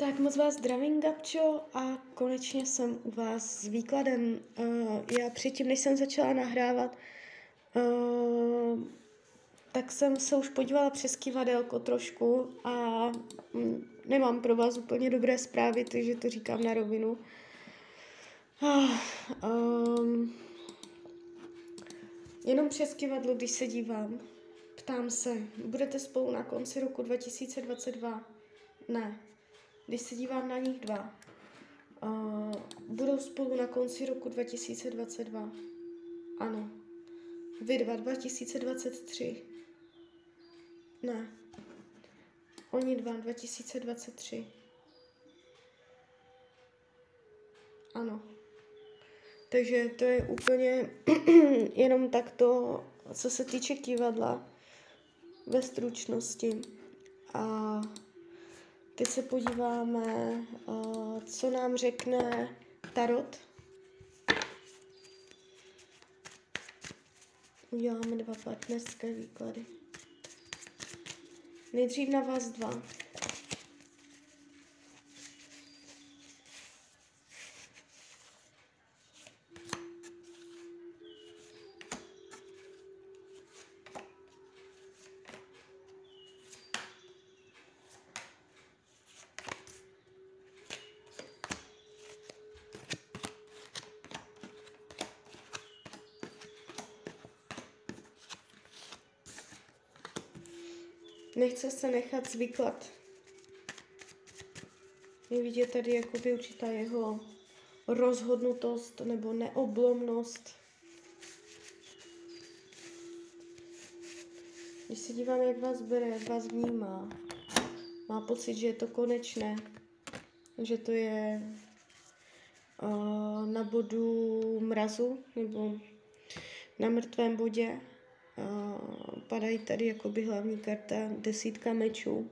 Tak moc vás zdravím, Gabčo, a konečně jsem u vás s výkladem. Uh, já předtím, než jsem začala nahrávat, uh, tak jsem se už podívala přes kivadelko trošku a um, nemám pro vás úplně dobré zprávy, takže to říkám na rovinu. Uh, um, jenom přes kivadlo, když se dívám, ptám se, budete spolu na konci roku 2022? Ne. Když se dívám na nich dva, uh, budou spolu na konci roku 2022. Ano. Vy dva 2023. Ne. Oni dva 2023. Ano. Takže to je úplně jenom takto, co se týče kývadla ve stručnosti. A Teď se podíváme, uh, co nám řekne Tarot. Uděláme dva partnerské výklady. Nejdřív na vás dva. Nechce se nechat zvyklat. Je vidět tady jakoby určitá jeho rozhodnutost nebo neoblomnost. Když se dívám, jak vás bere, jak vás vnímá, má pocit, že je to konečné, že to je uh, na bodu mrazu nebo na mrtvém bodě padají tady jakoby hlavní karta desítka mečů.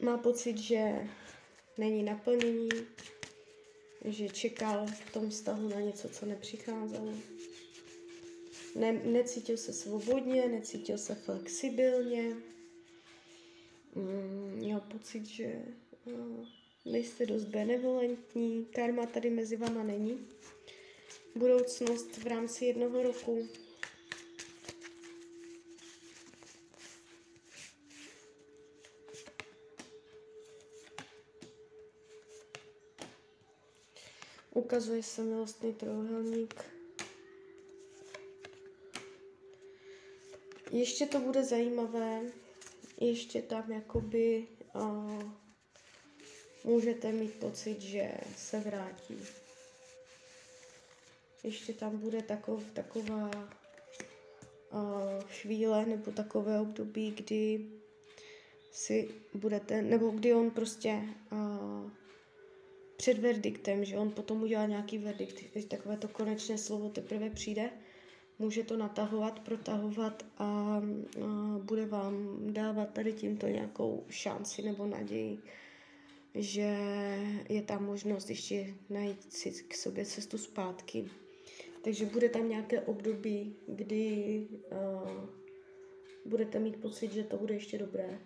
Má pocit, že není naplnění, že čekal v tom vztahu na něco, co nepřicházelo. Ne, necítil se svobodně, necítil se flexibilně. Mm, měl pocit, že uh, nejste dost benevolentní. Karma tady mezi vama není budoucnost v rámci jednoho roku. Ukazuje se milostný trojuhelník. Ještě to bude zajímavé, ještě tam jakoby uh, můžete mít pocit, že se vrátí ještě tam bude takov, taková uh, chvíle nebo takové období, kdy si budete, nebo kdy on prostě uh, před verdiktem, že on potom udělá nějaký verdikt, když takové to konečné slovo teprve přijde, může to natahovat, protahovat a, a bude vám dávat tady tímto nějakou šanci nebo naději, že je tam možnost ještě najít si k sobě cestu zpátky. Takže bude tam nějaké období, kdy uh, budete mít pocit, že to bude ještě dobré.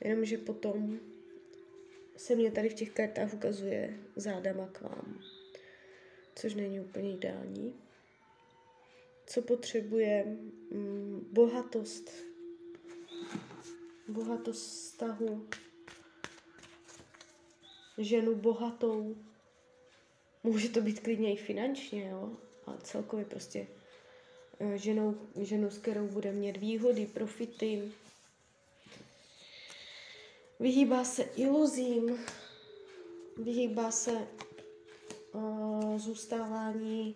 Jenomže potom se mě tady v těch kartách ukazuje zádama k vám, což není úplně ideální. Co potřebuje? Mm, bohatost. Bohatost vztahu. Ženu bohatou, Může to být klidně i finančně, jo? A celkově prostě eh, ženou, ženu, s kterou bude mít výhody, profity. Vyhýbá se iluzím, vyhýbá se uh, zůstávání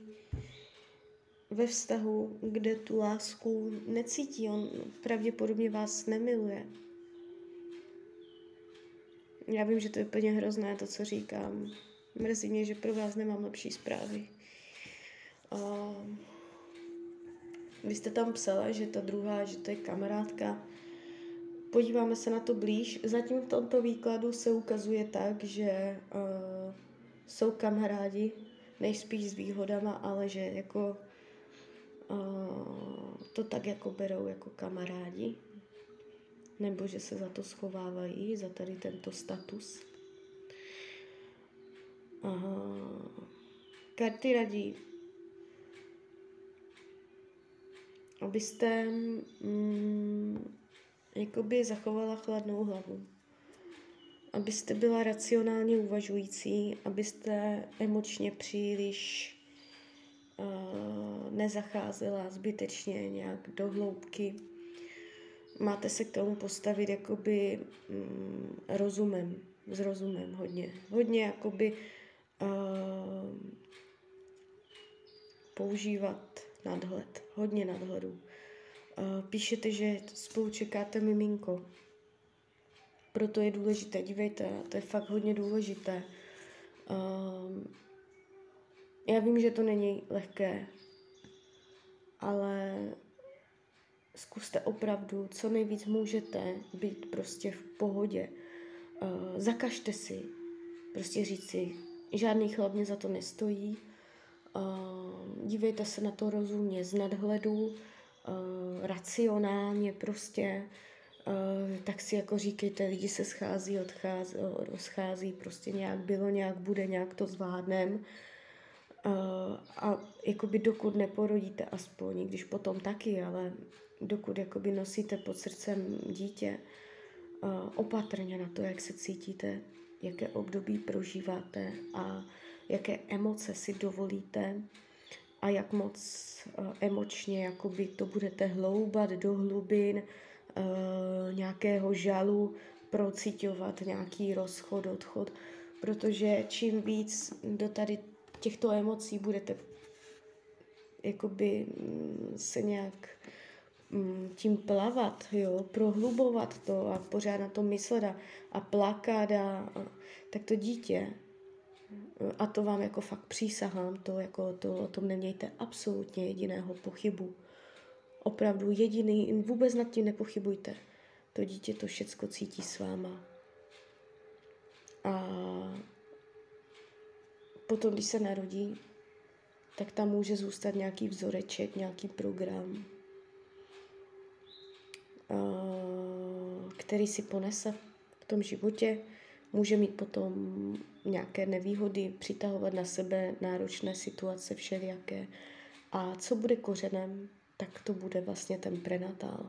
ve vztahu, kde tu lásku necítí. On pravděpodobně vás nemiluje. Já vím, že to je úplně hrozné, to, co říkám. Mrzí mě, že pro vás nemám lepší zprávy. Uh, vy jste tam psala, že ta druhá, že to je kamarádka. Podíváme se na to blíž. Zatím v tomto výkladu se ukazuje tak, že uh, jsou kamarádi, nejspíš s výhodama, ale že jako uh, to tak jako berou jako kamarádi. nebo že se za to schovávají, za tady tento status. Karty radí, abyste mm, jakoby zachovala chladnou hlavu. Abyste byla racionálně uvažující, abyste emočně příliš uh, nezacházela zbytečně nějak do hloubky. Máte se k tomu postavit jakoby mm, rozumem, s rozumem hodně. Hodně jakoby uh, používat nadhled, hodně nadhledu. Uh, píšete, že spolu čekáte miminko. Proto je důležité, dívejte, to je fakt hodně důležité. Uh, já vím, že to není lehké, ale zkuste opravdu, co nejvíc můžete být prostě v pohodě. Zakažte si, prostě říct si, žádný chlap mě za to nestojí, uh, dívejte se na to rozumně, z nadhledu, uh, racionálně prostě, uh, tak si jako říkejte, lidi se schází, odchází, rozchází, prostě nějak bylo, nějak bude, nějak to zvládnem. A jakoby dokud neporodíte aspoň, když potom taky, ale dokud jakoby nosíte pod srdcem dítě, opatrně na to, jak se cítíte, jaké období prožíváte a jaké emoce si dovolíte a jak moc uh, emočně jakoby to budete hloubat do hlubin uh, nějakého žalu, procitovat nějaký rozchod, odchod, protože čím víc do tady těchto emocí budete jakoby mm, se nějak tím plavat, jo, prohlubovat to a pořád na to myslet a, a plakat a, a tak to dítě a to vám jako fakt přísahám, to, jako, to o tom nemějte absolutně jediného pochybu. Opravdu jediný, vůbec nad tím nepochybujte. To dítě to všecko cítí s váma. A potom, když se narodí, tak tam může zůstat nějaký vzoreček, nějaký program, který si ponese v tom životě, může mít potom nějaké nevýhody, přitahovat na sebe náročné situace všelijaké. A co bude kořenem, tak to bude vlastně ten prenatál.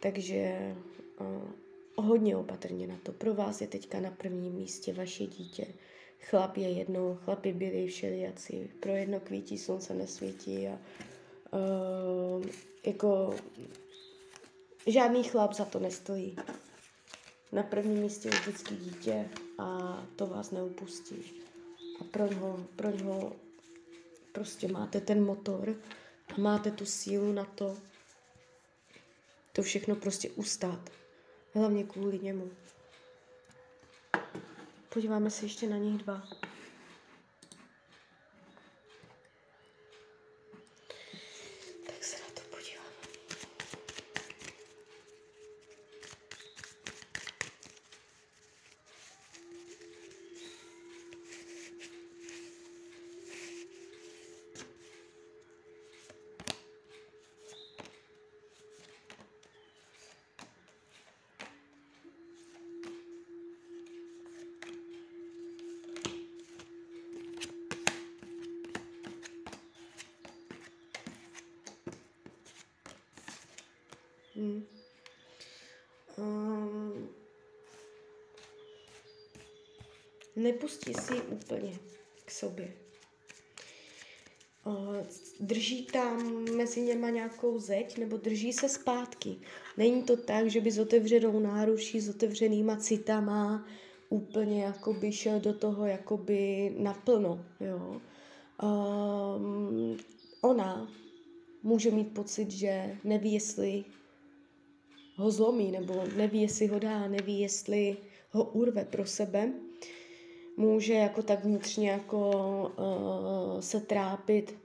Takže uh, hodně opatrně na to. Pro vás je teďka na prvním místě vaše dítě. Chlap je jedno, chlapi byli všelijaci. Pro jedno kvítí slunce nesvítí a uh, jako žádný chlap za to nestojí. Na prvním místě je vždycky dítě a to vás neupustí. A pro něho, pro něho prostě máte ten motor a máte tu sílu na to, to všechno prostě ustát. Hlavně kvůli němu. Podíváme se ještě na nich dva. Nepustí si úplně k sobě. Drží tam mezi něma nějakou zeď nebo drží se zpátky. Není to tak, že by s otevřenou náruší, s otevřenýma citama úplně jako by šel do toho jakoby naplno. Jo. Um, ona může mít pocit, že neví, jestli ho zlomí, nebo neví, jestli ho dá, neví, jestli ho urve pro sebe, může jako tak vnitřně jako uh, se trápit,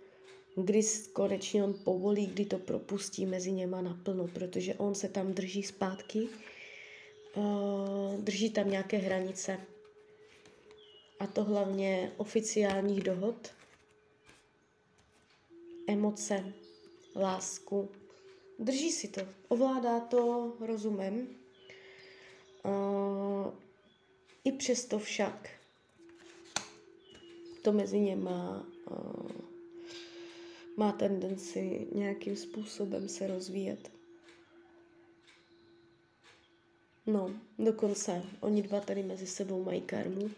kdy konečně on povolí, kdy to propustí mezi něma naplno, protože on se tam drží zpátky, uh, drží tam nějaké hranice. A to hlavně oficiálních dohod, emoce, lásku, drží si to, ovládá to rozumem. Uh, I přesto však to mezi něma uh, má tendenci nějakým způsobem se rozvíjet. No, dokonce oni dva tady mezi sebou mají karmu.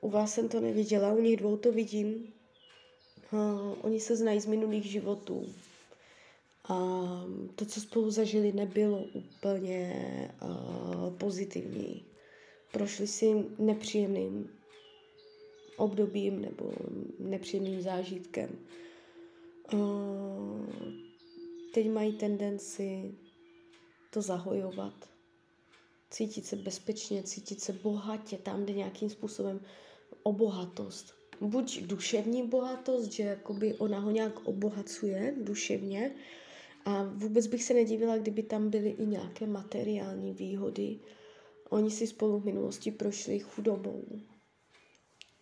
U vás jsem to neviděla, u nich dvou to vidím. Uh, oni se znají z minulých životů. A to, co spolu zažili, nebylo úplně uh, pozitivní. Prošli si nepříjemným obdobím nebo nepříjemným zážitkem. Uh, teď mají tendenci to zahojovat cítit se bezpečně, cítit se bohatě, tam, kde nějakým způsobem obohatost. Buď duševní bohatost, že jakoby ona ho nějak obohacuje duševně, a vůbec bych se nedivila, kdyby tam byly i nějaké materiální výhody. Oni si spolu v minulosti prošli chudobou,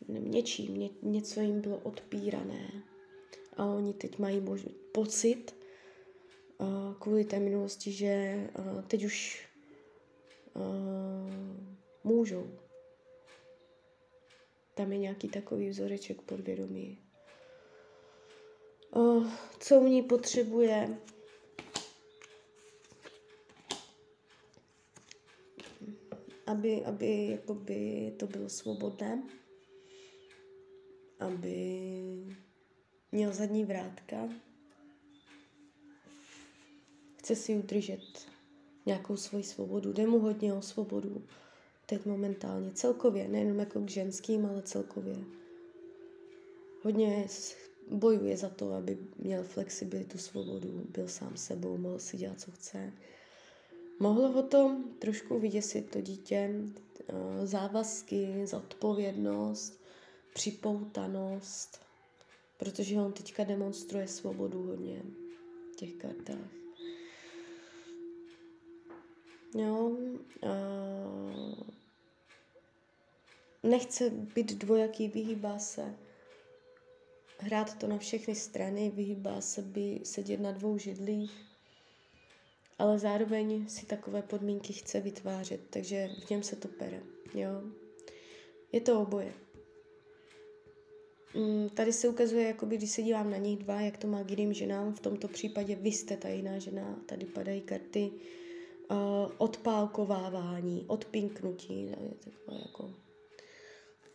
něčím, ně, něco jim bylo odpírané. A oni teď mají možný pocit uh, kvůli té minulosti, že uh, teď už uh, můžou. Tam je nějaký takový vzoreček podvědomí. Uh, co u ní potřebuje? Aby, aby jakoby to bylo svobodné, aby měl zadní vrátka, chce si udržet nějakou svoji svobodu. Jde mu hodně o svobodu. Teď momentálně, celkově, nejenom jako k ženským, ale celkově. Hodně bojuje za to, aby měl flexibilitu, svobodu, byl sám sebou, mohl si dělat, co chce. Mohlo ho to trošku vyděsit, to dítě, eh, závazky, zodpovědnost, připoutanost, protože on teďka demonstruje svobodu hodně v těch kartách. Jo, uh, nechce být dvojaký, vyhýbá se hrát to na všechny strany, vyhýbá se by sedět na dvou židlích, ale zároveň si takové podmínky chce vytvářet, takže v něm se to pere. Jo. Je to oboje. Mm, tady se ukazuje, jakoby, když se dívám na nich dva, jak to má k jiným ženám. V tomto případě vy jste ta jiná žena. Tady padají karty uh, odpálkovávání, odpinknutí, takové jako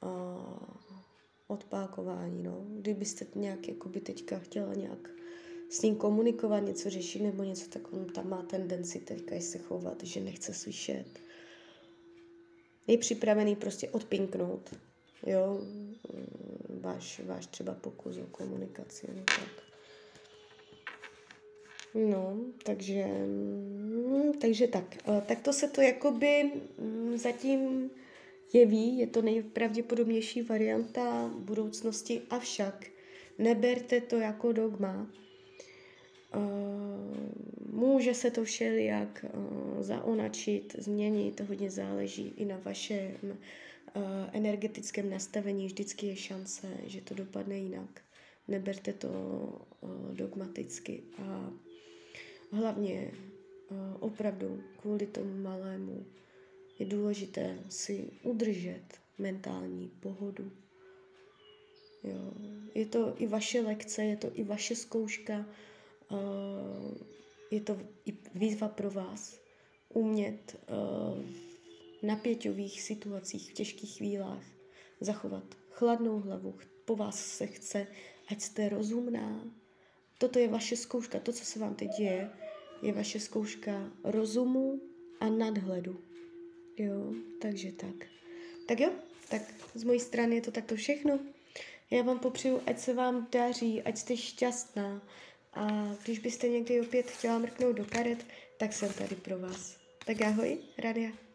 uh, odpálkování, no. Kdybyste nějak jakoby teďka chtěla nějak s ním komunikovat, něco řešit nebo něco, tak on tam má tendenci teďka se chovat, že nechce slyšet. Je připravený prostě odpinknout, jo, váš, váš třeba pokus o komunikaci, no tak. No, takže, mm, takže tak. Tak to se to jakoby mm, zatím jeví, je to nejpravděpodobnější varianta budoucnosti, avšak neberte to jako dogma. Může se to všelijak zaonačit, změnit, hodně záleží i na vašem energetickém nastavení. Vždycky je šance, že to dopadne jinak. Neberte to dogmaticky a Hlavně eh, opravdu kvůli tomu malému je důležité si udržet mentální pohodu. Jo. Je to i vaše lekce, je to i vaše zkouška, eh, je to i výzva pro vás umět eh, napěťových situacích, v těžkých chvílách zachovat chladnou hlavu. Po vás se chce, ať jste rozumná, Toto je vaše zkouška, to, co se vám teď děje, je vaše zkouška rozumu a nadhledu. Jo, takže tak. Tak jo, tak z mojí strany je to takto všechno. Já vám popřeju, ať se vám daří, ať jste šťastná. A když byste někdy opět chtěla mrknout do karet, tak jsem tady pro vás. Tak ahoj, Radia.